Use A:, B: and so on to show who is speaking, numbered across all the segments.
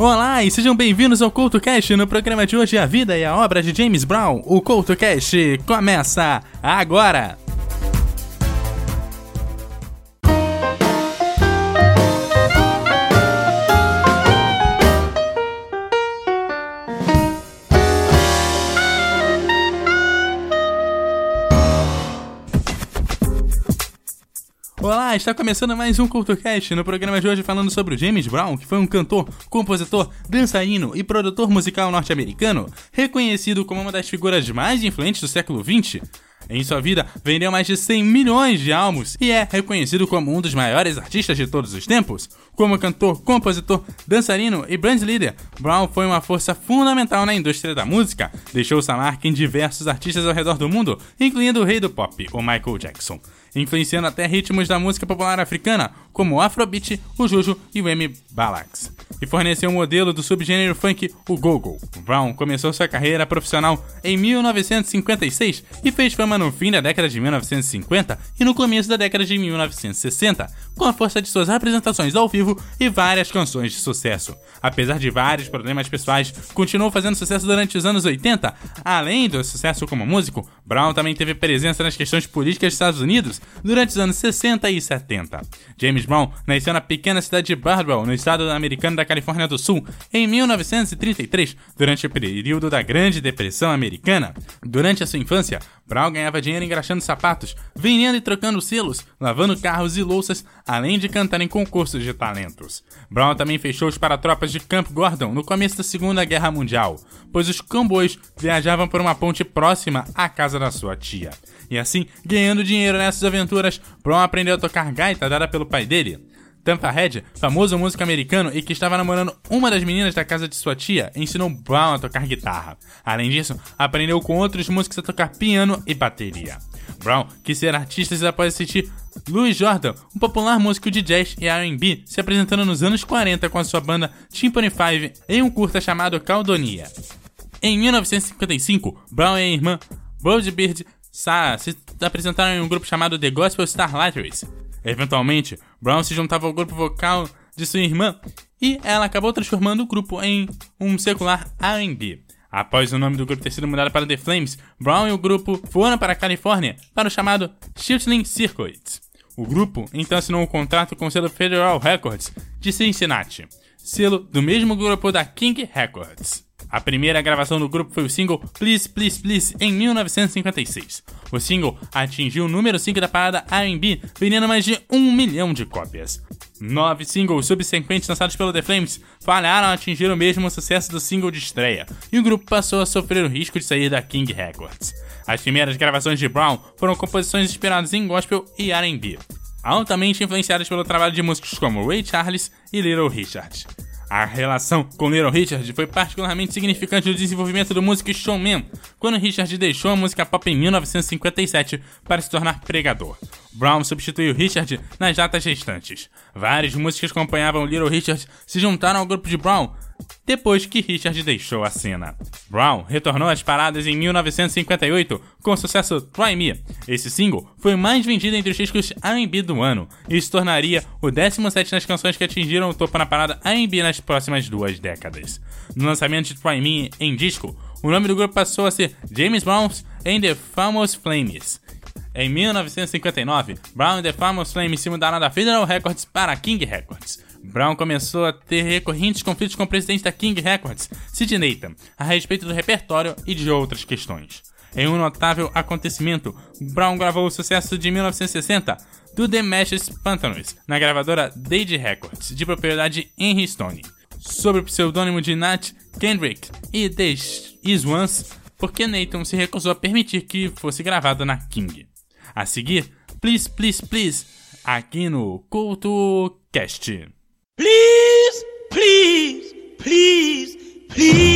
A: Olá e sejam bem-vindos ao CoutoCast. No programa de hoje, a vida e a obra de James Brown. O CoutoCast começa agora! Olá, está começando mais um CultoCast no programa de hoje falando sobre o James Brown, que foi um cantor, compositor, dançarino e produtor musical norte-americano, reconhecido como uma das figuras mais influentes do século XX. Em sua vida, vendeu mais de 100 milhões de álbuns e é reconhecido como um dos maiores artistas de todos os tempos. Como cantor, compositor, dançarino e brand leader, Brown foi uma força fundamental na indústria da música. Deixou sua marca em diversos artistas ao redor do mundo, incluindo o rei do pop, o Michael Jackson influenciando até ritmos da música popular africana, como o Afrobeat, o Juju e o M Balax, e forneceu um modelo do subgênero funk, o Gogo. Brown começou sua carreira profissional em 1956 e fez fama no fim da década de 1950 e no começo da década de 1960, com a força de suas apresentações ao vivo e várias canções de sucesso. Apesar de vários problemas pessoais, continuou fazendo sucesso durante os anos 80. Além do sucesso como músico, Brown também teve presença nas questões políticas dos Estados Unidos durante os anos 60 e 70. James Brown nasceu na pequena cidade de Bardwell, no estado americano da Califórnia do Sul, em 1933, durante o período da Grande Depressão Americana. Durante a sua infância, Brown ganhava dinheiro engraxando sapatos, vendendo e trocando selos, lavando carros e louças, além de cantar em concursos de talentos. Brown também fez shows para tropas de Camp Gordon no começo da Segunda Guerra Mundial, pois os comboios viajavam por uma ponte próxima à casa da sua tia. E assim, ganhando dinheiro nessas aventuras, Brown aprendeu a tocar gaita dada pelo pai dele. Tampa Head, famoso músico americano e que estava namorando uma das meninas da casa de sua tia, ensinou Brown a tocar guitarra. Além disso, aprendeu com outros músicos a tocar piano e bateria. Brown quis ser artista após assistir Louis Jordan, um popular músico de jazz e R&B, se apresentando nos anos 40 com a sua banda Timpani Five em um curta chamado Caldonia. Em 1955, Brown e a irmã Bird Bird se apresentaram em um grupo chamado The Gospel Starlighters. Eventualmente, Brown se juntava ao grupo vocal de sua irmã e ela acabou transformando o grupo em um secular R&B. Após o nome do grupo ter sido mudado para The Flames, Brown e o grupo foram para a Califórnia para o chamado Shooting Circuit. O grupo então assinou um contrato com o selo Federal Records de Cincinnati, selo do mesmo grupo da King Records. A primeira gravação do grupo foi o single Please Please Please em 1956. O single atingiu o número 5 da parada R&B, vendendo mais de um milhão de cópias. Nove singles subsequentes lançados pelo The Flames falharam a atingir o mesmo sucesso do single de estreia, e o grupo passou a sofrer o risco de sair da King Records. As primeiras gravações de Brown foram composições inspiradas em gospel e R&B, altamente influenciadas pelo trabalho de músicos como Ray Charles e Little Richard. A relação com Little Richard foi particularmente significante no desenvolvimento do músico showman, quando Richard deixou a música pop em 1957 para se tornar pregador. Brown substituiu Richard nas datas restantes. Vários músicos que acompanhavam Little Richard se juntaram ao grupo de Brown, depois que Richard deixou a cena. Brown retornou às paradas em 1958 com o sucesso Try Me. Esse single foi o mais vendido entre os discos R&B do ano e se tornaria o 17 nas canções que atingiram o topo na parada R&B nas próximas duas décadas. No lançamento de Try Me em disco, o nome do grupo passou a ser James Brown's and the Famous Flames. Em 1959, Brown e The Famous Flames se mudaram da Federal Records para King Records. Brown começou a ter recorrentes conflitos com o presidente da King Records, Sid Nathan, a respeito do repertório e de outras questões. Em um notável acontecimento, Brown gravou o sucesso de 1960 do The Meshes Pantanus na gravadora Dade Records, de propriedade Henry Stone, sob o pseudônimo de Nat Kendrick e The Swans, porque Nathan se recusou a permitir que fosse gravado na King. A seguir, Please Please Please, aqui no CultoCast.
B: Please, please, please, please.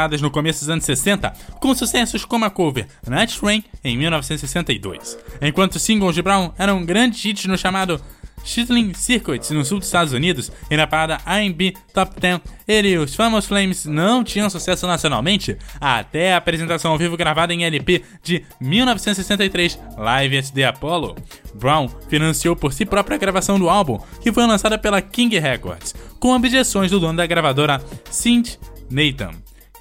A: Paradas no começo dos anos 60 com sucessos como a cover Night Train em 1962, enquanto singles de Brown eram grandes hits no chamado Shittling Circuit no sul dos Estados Unidos e na parada R&B Top 10, ele e os Famous Flames não tinham sucesso nacionalmente até a apresentação ao vivo gravada em LP de 1963, Live at the Apollo. Brown financiou por si própria a gravação do álbum, que foi lançada pela King Records, com objeções do dono da gravadora Cindy Nathan,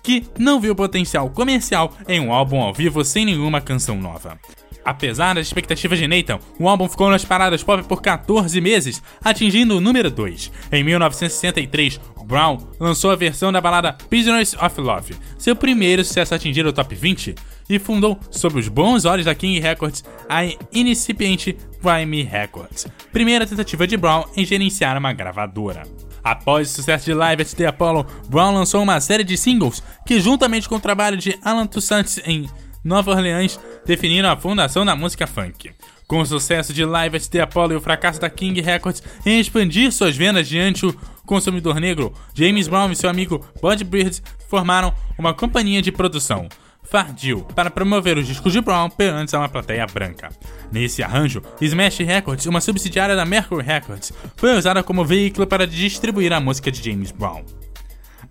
A: que não viu potencial comercial em um álbum ao vivo sem nenhuma canção nova. Apesar das expectativas de Nathan, o álbum ficou nas paradas pop por 14 meses, atingindo o número 2. Em 1963, Brown lançou a versão da balada Prisoners of Love, seu primeiro sucesso a atingir o top 20, e fundou, sob os bons olhos da King Records, a incipiente Grime Records, primeira tentativa de Brown em gerenciar uma gravadora. Após o sucesso de Live at the Apollo, Brown lançou uma série de singles que, juntamente com o trabalho de Alan Toussaint em Nova Orleans, definiram a fundação da música funk. Com o sucesso de Live at the Apollo e o fracasso da King Records em expandir suas vendas diante o consumidor negro, James Brown e seu amigo Bud Bird formaram uma companhia de produção, Fardil, para promover os discos de Brown perante uma plateia branca. Nesse arranjo, Smash Records, uma subsidiária da Mercury Records, foi usada como veículo para distribuir a música de James Brown.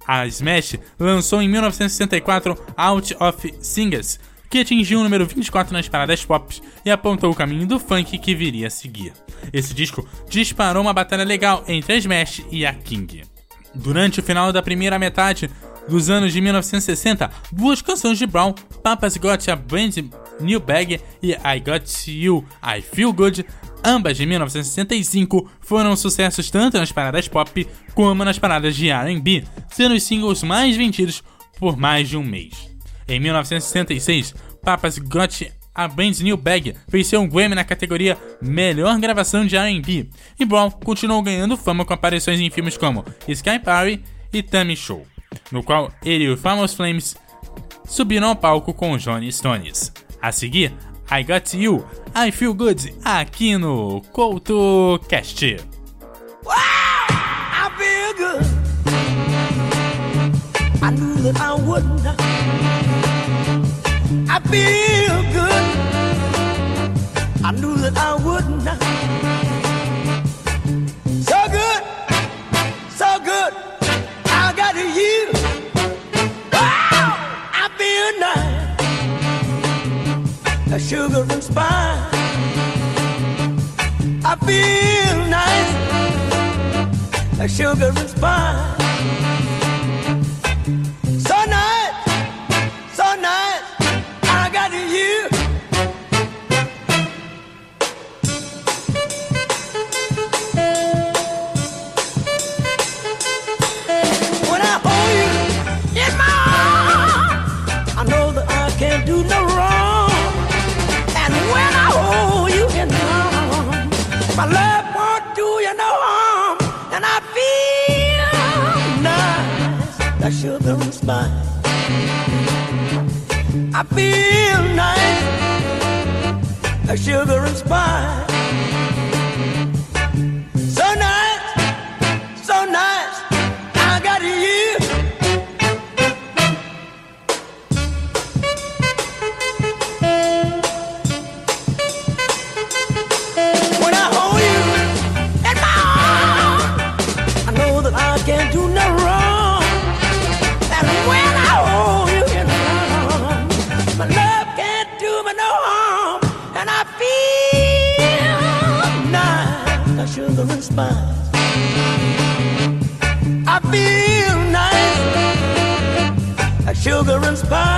A: A Smash lançou em 1964 Out of Singers, que atingiu o número 24 nas paradas pop e apontou o caminho do funk que viria a seguir. Esse disco disparou uma batalha legal entre a Smash e a King. Durante o final da primeira metade dos anos de 1960, duas canções de Brown, Papa's Got a Brand New Bag e I Got You, I Feel Good, ambas de 1965, foram sucessos tanto nas paradas pop como nas paradas de R&B, sendo os singles mais vendidos por mais de um mês. Em 1966, Papa's Got a Brand New Bag venceu um Grammy na categoria Melhor Gravação de R&B, e Brown continuou ganhando fama com aparições em filmes como Sky Party e Tammy Show, no qual ele e o Famous Flames subiram ao palco com Johnny Stones. A seguir, I Got You, I Feel Good, aqui no
B: feel good. I feel good. I knew that I. got you. Oh, wow, I feel nice. A sugar and spice. I feel nice like sugar and spice. Feel nice, like sugar and spice. Bye.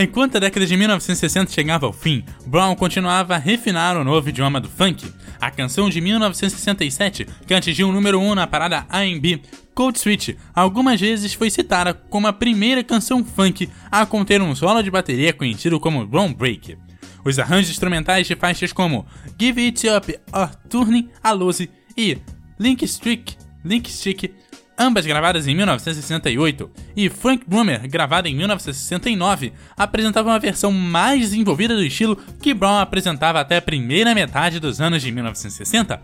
A: Enquanto a década de 1960 chegava ao fim, Brown continuava a refinar o novo idioma do funk. A canção de 1967, que atingiu o número 1 na parada R&B, Cold Switch, algumas vezes foi citada como a primeira canção funk a conter um solo de bateria conhecido como Brown Break. Os arranjos instrumentais de faixas como Give It Up or Turning a Lose e Link Stick, Link Stick ambas gravadas em 1968, e Frank Brummer, gravada em 1969, apresentavam uma versão mais desenvolvida do estilo que Brown apresentava até a primeira metade dos anos de 1960,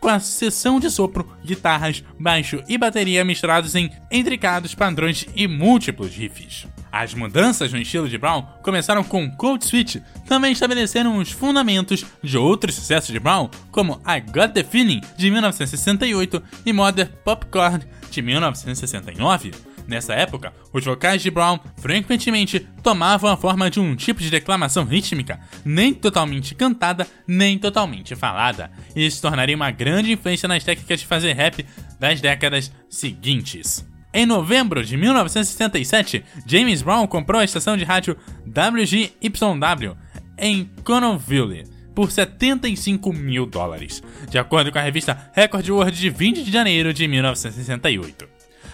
A: com a sucessão de sopro, guitarras, baixo e bateria misturados em intricados padrões e múltiplos riffs. As mudanças no estilo de Brown começaram com Cold Switch, também estabeleceram os fundamentos de outros sucessos de Brown, como I Got the Feeling, de 1968, e Mother Popcorn, de 1969. Nessa época, os vocais de Brown frequentemente tomavam a forma de um tipo de declamação rítmica, nem totalmente cantada, nem totalmente falada, e se tornaria uma grande influência nas técnicas de fazer rap das décadas seguintes. Em novembro de 1967, James Brown comprou a estação de rádio WGYW em Connellville por 75 mil dólares, de acordo com a revista Record World de 20 de janeiro de 1968.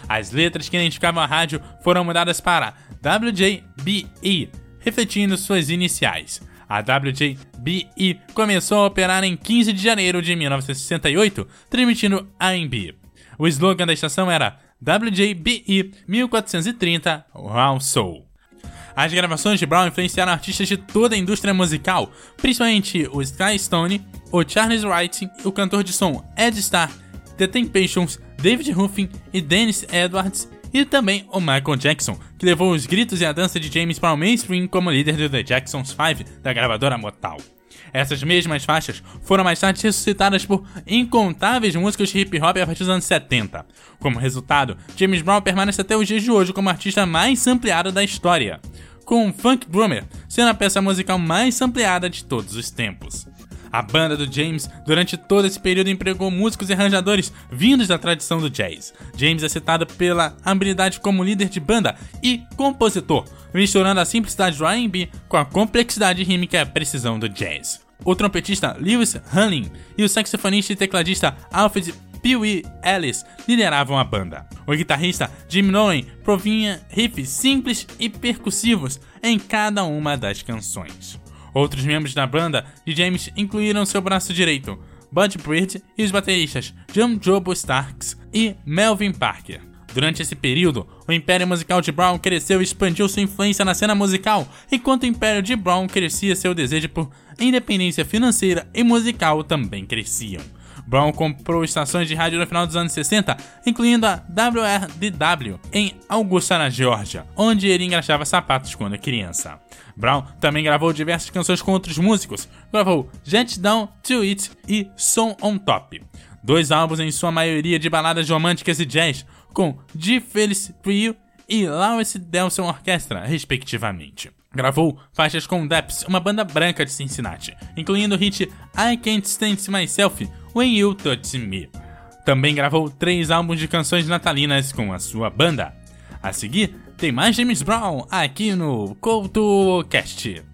A: As letras que identificavam a rádio foram mudadas para WJBE, refletindo suas iniciais. A WJBE começou a operar em 15 de janeiro de 1968, transmitindo R&B. O slogan da estação era WJBE 1430 Round Soul. As gravações de Brown influenciaram artistas de toda a indústria musical, principalmente o Sky Stone, o Charles Wright, o cantor de som Ed Starr, The Temptations, David Ruffin e Dennis Edwards, e também o Michael Jackson, que levou os gritos e a dança de James para o mainstream como líder do The Jacksons 5 da gravadora Motown. Essas mesmas faixas foram mais tarde ressuscitadas por incontáveis músicos de hip hop a partir dos anos 70. Como resultado, James Brown permanece até os dias de hoje como artista mais sampleado da história, com Funk Brummer sendo a peça musical mais sampleada de todos os tempos. A banda do James, durante todo esse período, empregou músicos e arranjadores vindos da tradição do jazz. James é citado pela habilidade como líder de banda e compositor, misturando a simplicidade do R&B com a complexidade rítmica e a precisão do jazz. O trompetista Lewis Hunling e o saxofonista e tecladista Alfred Pee Wee Ellis lideravam a banda. O guitarrista Jim Nolan provinha riffs simples e percussivos em cada uma das canções. Outros membros da banda de James incluíram seu braço direito, Bud Bird, e os bateristas John Jobo Starks e Melvin Parker. Durante esse período, o império musical de Brown cresceu e expandiu sua influência na cena musical, enquanto o império de Brown crescia seu desejo por independência financeira e musical também cresciam. Brown comprou estações de rádio no final dos anos 60, incluindo a WRDW, em Augusta, na Geórgia, onde ele engraxava sapatos quando criança. Brown também gravou diversas canções com outros músicos, gravou Jet Down to It e Song on Top. Dois álbuns em sua maioria de baladas românticas e jazz, com G. Felix Trio e Lawrence Delson Orchestra, respectivamente. Gravou faixas com Depths, uma banda branca de Cincinnati, incluindo o hit I Can't Stand Myself, When You Touch Me. Também gravou três álbuns de canções natalinas com a sua banda. A seguir, tem mais James Brown aqui no CoutoCast.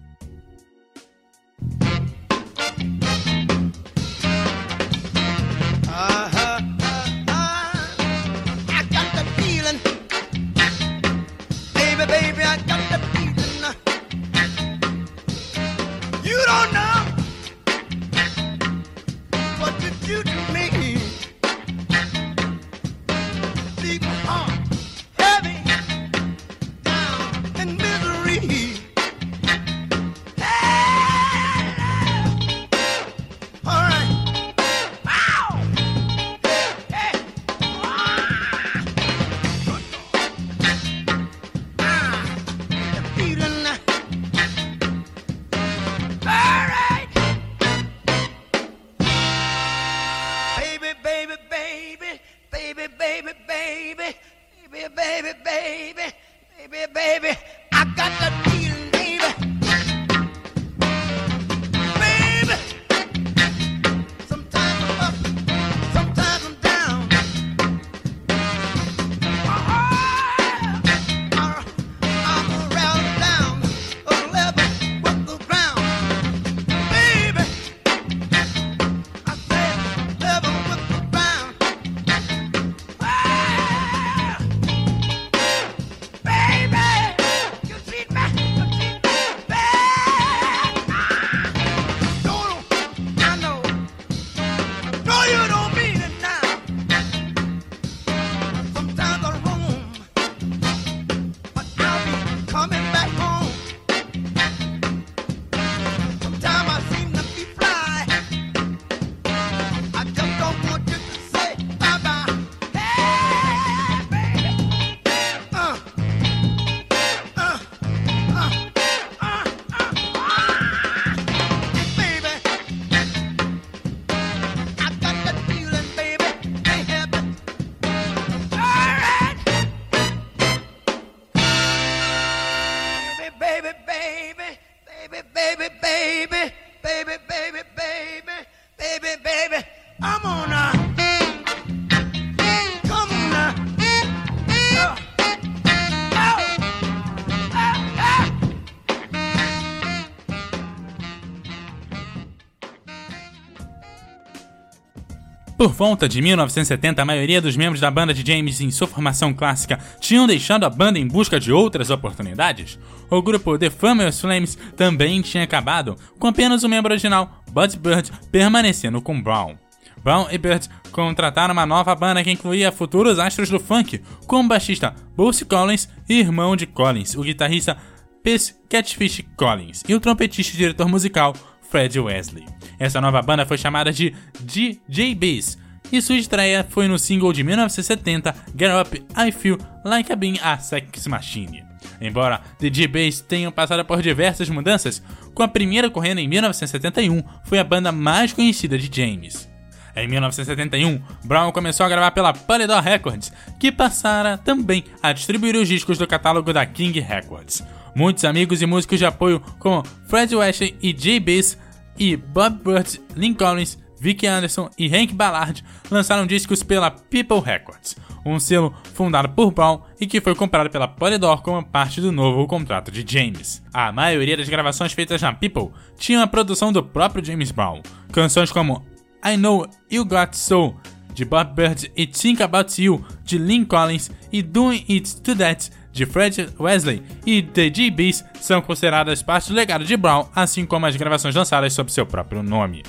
A: Por volta de 1970, a maioria dos membros da banda de James em sua formação clássica tinham deixado a banda em busca de outras oportunidades. O grupo The Famous Flames também tinha acabado, com apenas o membro original, Bud Bird, permanecendo com Brown. Brown e Bird contrataram uma nova banda que incluía futuros astros do funk, como o baixista Bruce Collins e irmão de Collins, o guitarrista Pez Catfish Collins, e o trompetista e diretor musical Fred Wesley. Essa nova banda foi chamada de DJBs e sua estreia foi no single de 1970 Get Up, I Feel Like a Being a Sex Machine. Embora The G-Bass tenham passado por diversas mudanças, com a primeira ocorrendo em 1971, foi a banda mais conhecida de James. Em 1971, Brown começou a gravar pela Polydor Records, que passara também a distribuir os discos do catálogo da King Records. Muitos amigos e músicos de apoio, como Fred Wesley e Jay Bass, e Bob Burt, Lynn Collins, Vicky Anderson e Hank Ballard lançaram discos pela People Records, um selo fundado por Brown e que foi comprado pela Polydor como parte do novo contrato de James. A maioria das gravações feitas na People tinham a produção do próprio James Brown. Canções como I Know You Got Soul, de Bob Bird e Think About You, de Lynn Collins e Doing It To That, de Fred Wesley e The GBs são consideradas parte do legado de Brown, assim como as gravações lançadas sob seu próprio nome.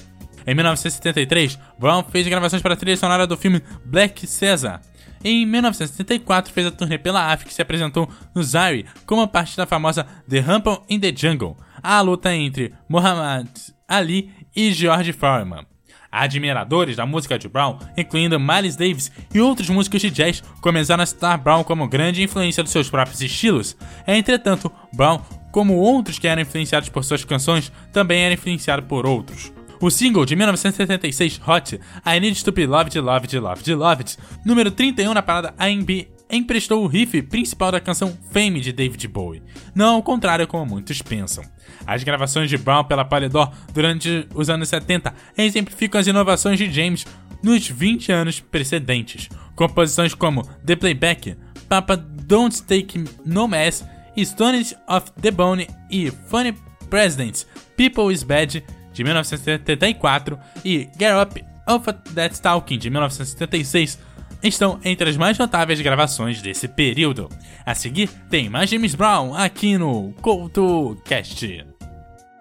A: Em 1973, Brown fez gravações para a trilha sonora do filme Black Caesar. Em 1974, fez a turnê pela África e se apresentou no Zaire como parte da famosa The Rumble in the Jungle, a luta entre Muhammad Ali e George Foreman. Admiradores da música de Brown, incluindo Miles Davis e outros músicos de jazz, começaram a citar Brown como grande influência dos seus próprios estilos. Entretanto, Brown, como outros que eram influenciados por suas canções, também era influenciado por outros. O single de 1976, Hot, I Need to Be Loved, Loved, Loved, Loved, número 31 na parada R&B, emprestou o riff principal da canção Fame de David Bowie, não ao contrário como muitos pensam. As gravações de Brown pela Polydor durante os anos 70 exemplificam as inovações de James nos 20 anos precedentes. Composições como The Playback, Papa Don't Take No Mess, Stones of the Bone e Funny Presidents, People is Bad de 1974 e Get Up Off That Talking de 1976 estão entre as mais notáveis gravações desse período. A seguir, tem mais James Brown aqui no CoutoCast.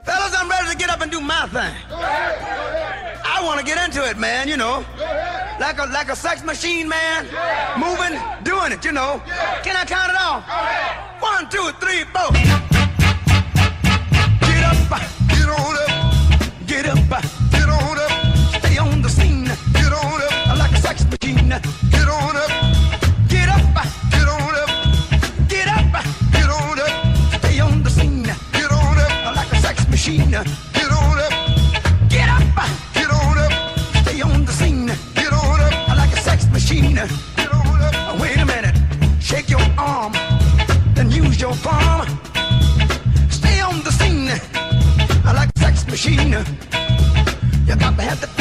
B: Fellas, I'm ready to get up and do my thing. I want to get into it, man, you know. Like a like a sex machine, man. Moving, doing it, you know. Can I count it off? One, two, three, four. Get up, get on up, get up, get on up. Stay on the scene, get on up. Like a sex machine, get on up. Get up, get on up, get up, get on up. Stay on the scene, get on up. Like a sex machine, get on up. Get up, get on up. Stay on the scene, get on up. Like a sex machine, get on up. Wait a minute, shake your arm, then use your palm. Stay on the scene, I like a sex machine. You got to have the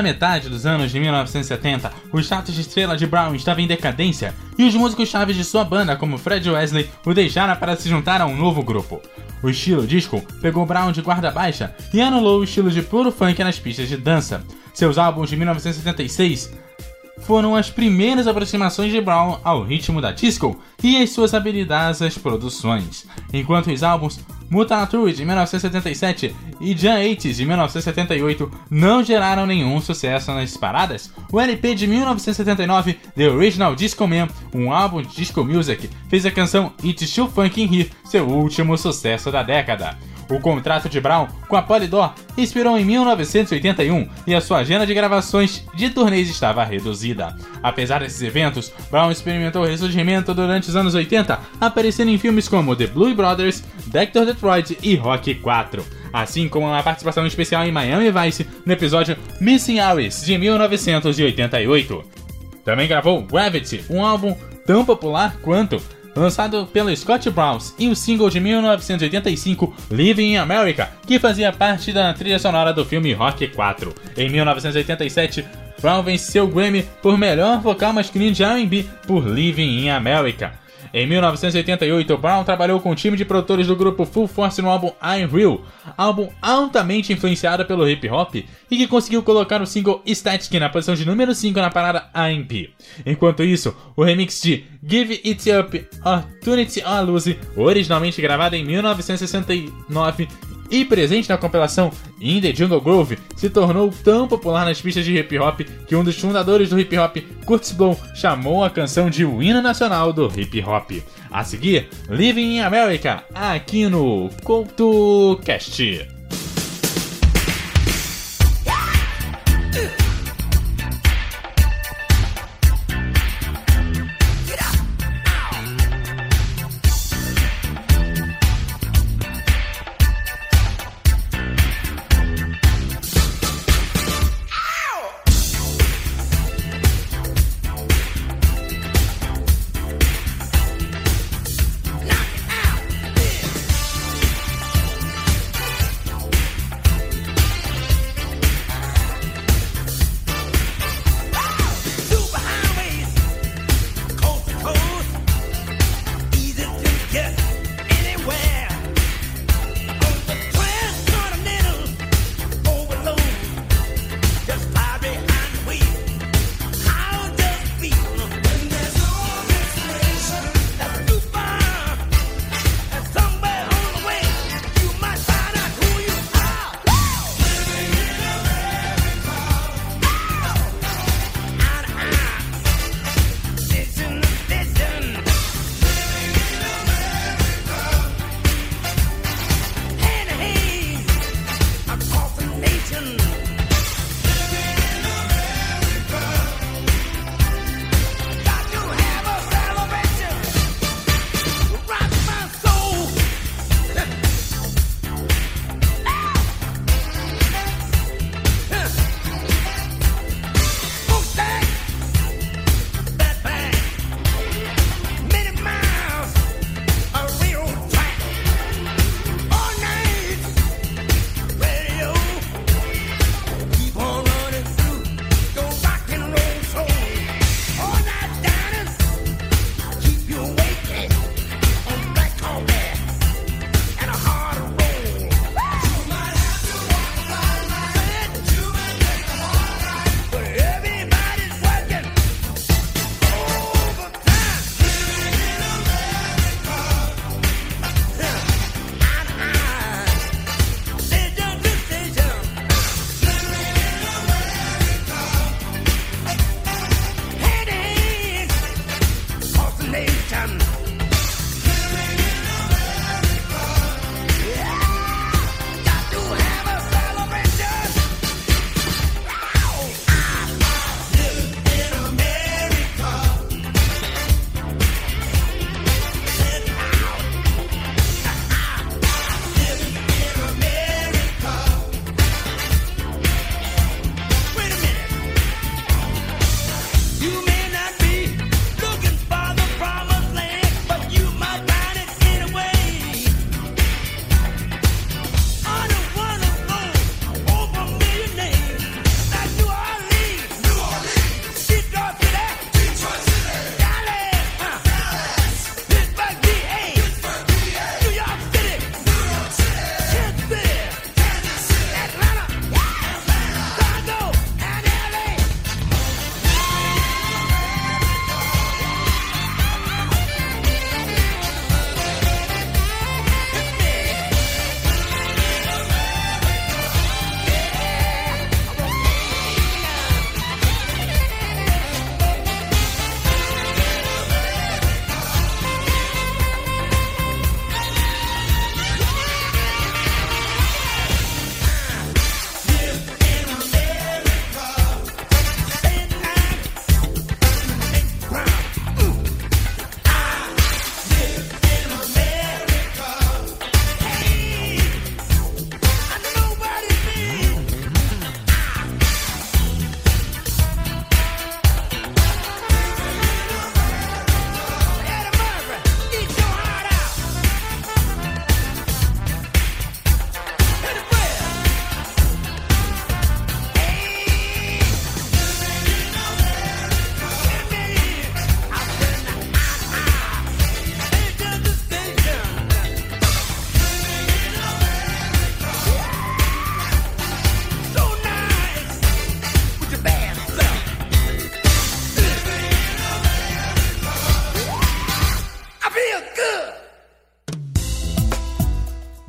A: Pela metade dos anos de 1970, o status de estrela de Brown estava em decadência e os músicos chaves de sua banda, como Fred Wesley, o deixaram para se juntar a um novo grupo. O estilo disco pegou Brown de guarda baixa e anulou o estilo de puro funk nas pistas de dança. Seus álbuns de 1976 foram as primeiras aproximações de Brown ao ritmo da disco e as suas habilidosas produções, enquanto os álbuns Mutanature de 1977 e Jan 80 de 1978 não geraram nenhum sucesso nas paradas, o LP de 1979, The Original Disco Man, um álbum de disco music, fez a canção It's Still Funkin' Here seu último sucesso da década. O contrato de Brown com a Polydor expirou em 1981 e a sua agenda de gravações de turnês estava reduzida. Apesar desses eventos, Brown experimentou ressurgimento durante os anos 80, aparecendo em filmes como The Blue Brothers, Dr. Detroit e Rocky 4 assim como uma participação especial em Miami Vice no episódio Missing Hours de 1988. Também gravou Gravity, um álbum tão popular quanto lançado pelo Scott Browns, e o single de 1985 Living in America, que fazia parte da trilha sonora do filme Rock 4. Em 1987, Brown venceu o Grammy por melhor vocal masculino de R&B por Living in America. Em 1988, Brown trabalhou com o time de produtores do grupo Full Force no álbum I'm Real, álbum altamente influenciado pelo hip hop e que conseguiu colocar o single Static na posição de número 5 na parada AMP. Enquanto isso, o remix de Give It Up, Opportunity or Lose, originalmente gravado em 1969 e presente na compilação In the Jungle Grove, se tornou tão popular nas pistas de hip hop que um dos fundadores do hip hop, Kurtis Blow, chamou a canção de o hino nacional do hip hop. A seguir, Living in America, aqui no CoutoCast.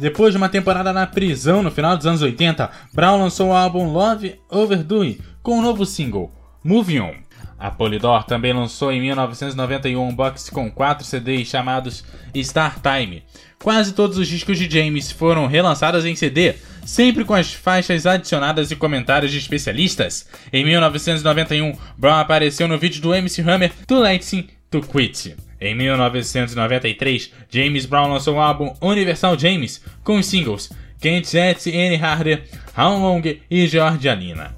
A: Depois de uma temporada na prisão no final dos anos 80, Brown lançou o álbum Love Overdue com um novo single, Move On. A Polydor também lançou em 1991 um box com quatro CDs chamados Star Time. Quase todos os discos de James foram relançados em CD, sempre com as faixas adicionadas e comentários de especialistas. Em 1991, Brown apareceu no vídeo do MC Hammer Too Late to Quit. Em 1993, James Brown lançou o álbum Universal James, com os singles Can't Get Any Harder, How Long e Georgianina.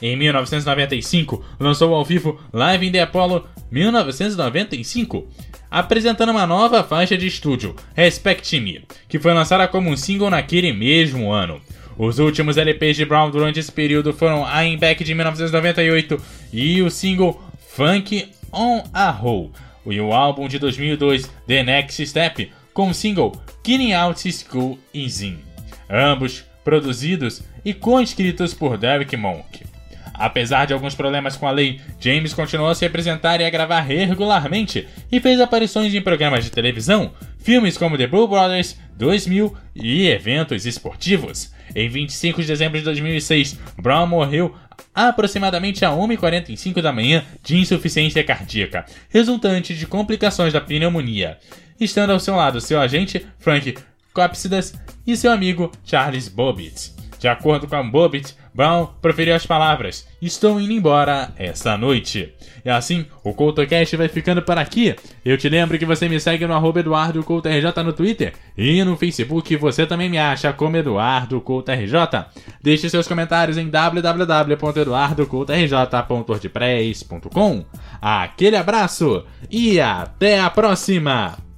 A: Em 1995, lançou ao vivo Live in the Apollo 1995, apresentando uma nova faixa de estúdio, Respect Me, que foi lançada como um single naquele mesmo ano. Os últimos LPs de Brown durante esse período foram I'm Back de 1998 e o single Funk on a Roll, e o álbum de 2002 The Next Step, com o single Getting Out School In, ambos produzidos e co-escritos por Derek Monk. Apesar de alguns problemas com a lei, James continuou a se apresentar e a gravar regularmente e fez aparições em programas de televisão, filmes como The Blue Brothers 2000 e eventos esportivos. Em 25 de dezembro de 2006, Brown morreu aproximadamente a 1h45 da manhã de insuficiência cardíaca, resultante de complicações da pneumonia. Estando ao seu lado seu agente, Frank Copsidas, e seu amigo Charles Bobbitt. De acordo com a Bobbitt, Brown proferiu as palavras: Estou indo embora esta noite. E assim, o CoutoCast vai ficando por aqui. Eu te lembro que você me segue no arroba EduardoCoutoRJ no Twitter e no Facebook você também me acha como EduardoCoutoRJ. Deixe seus comentários em www.eduardocoutorj.wordpress.com. Aquele abraço e até a próxima!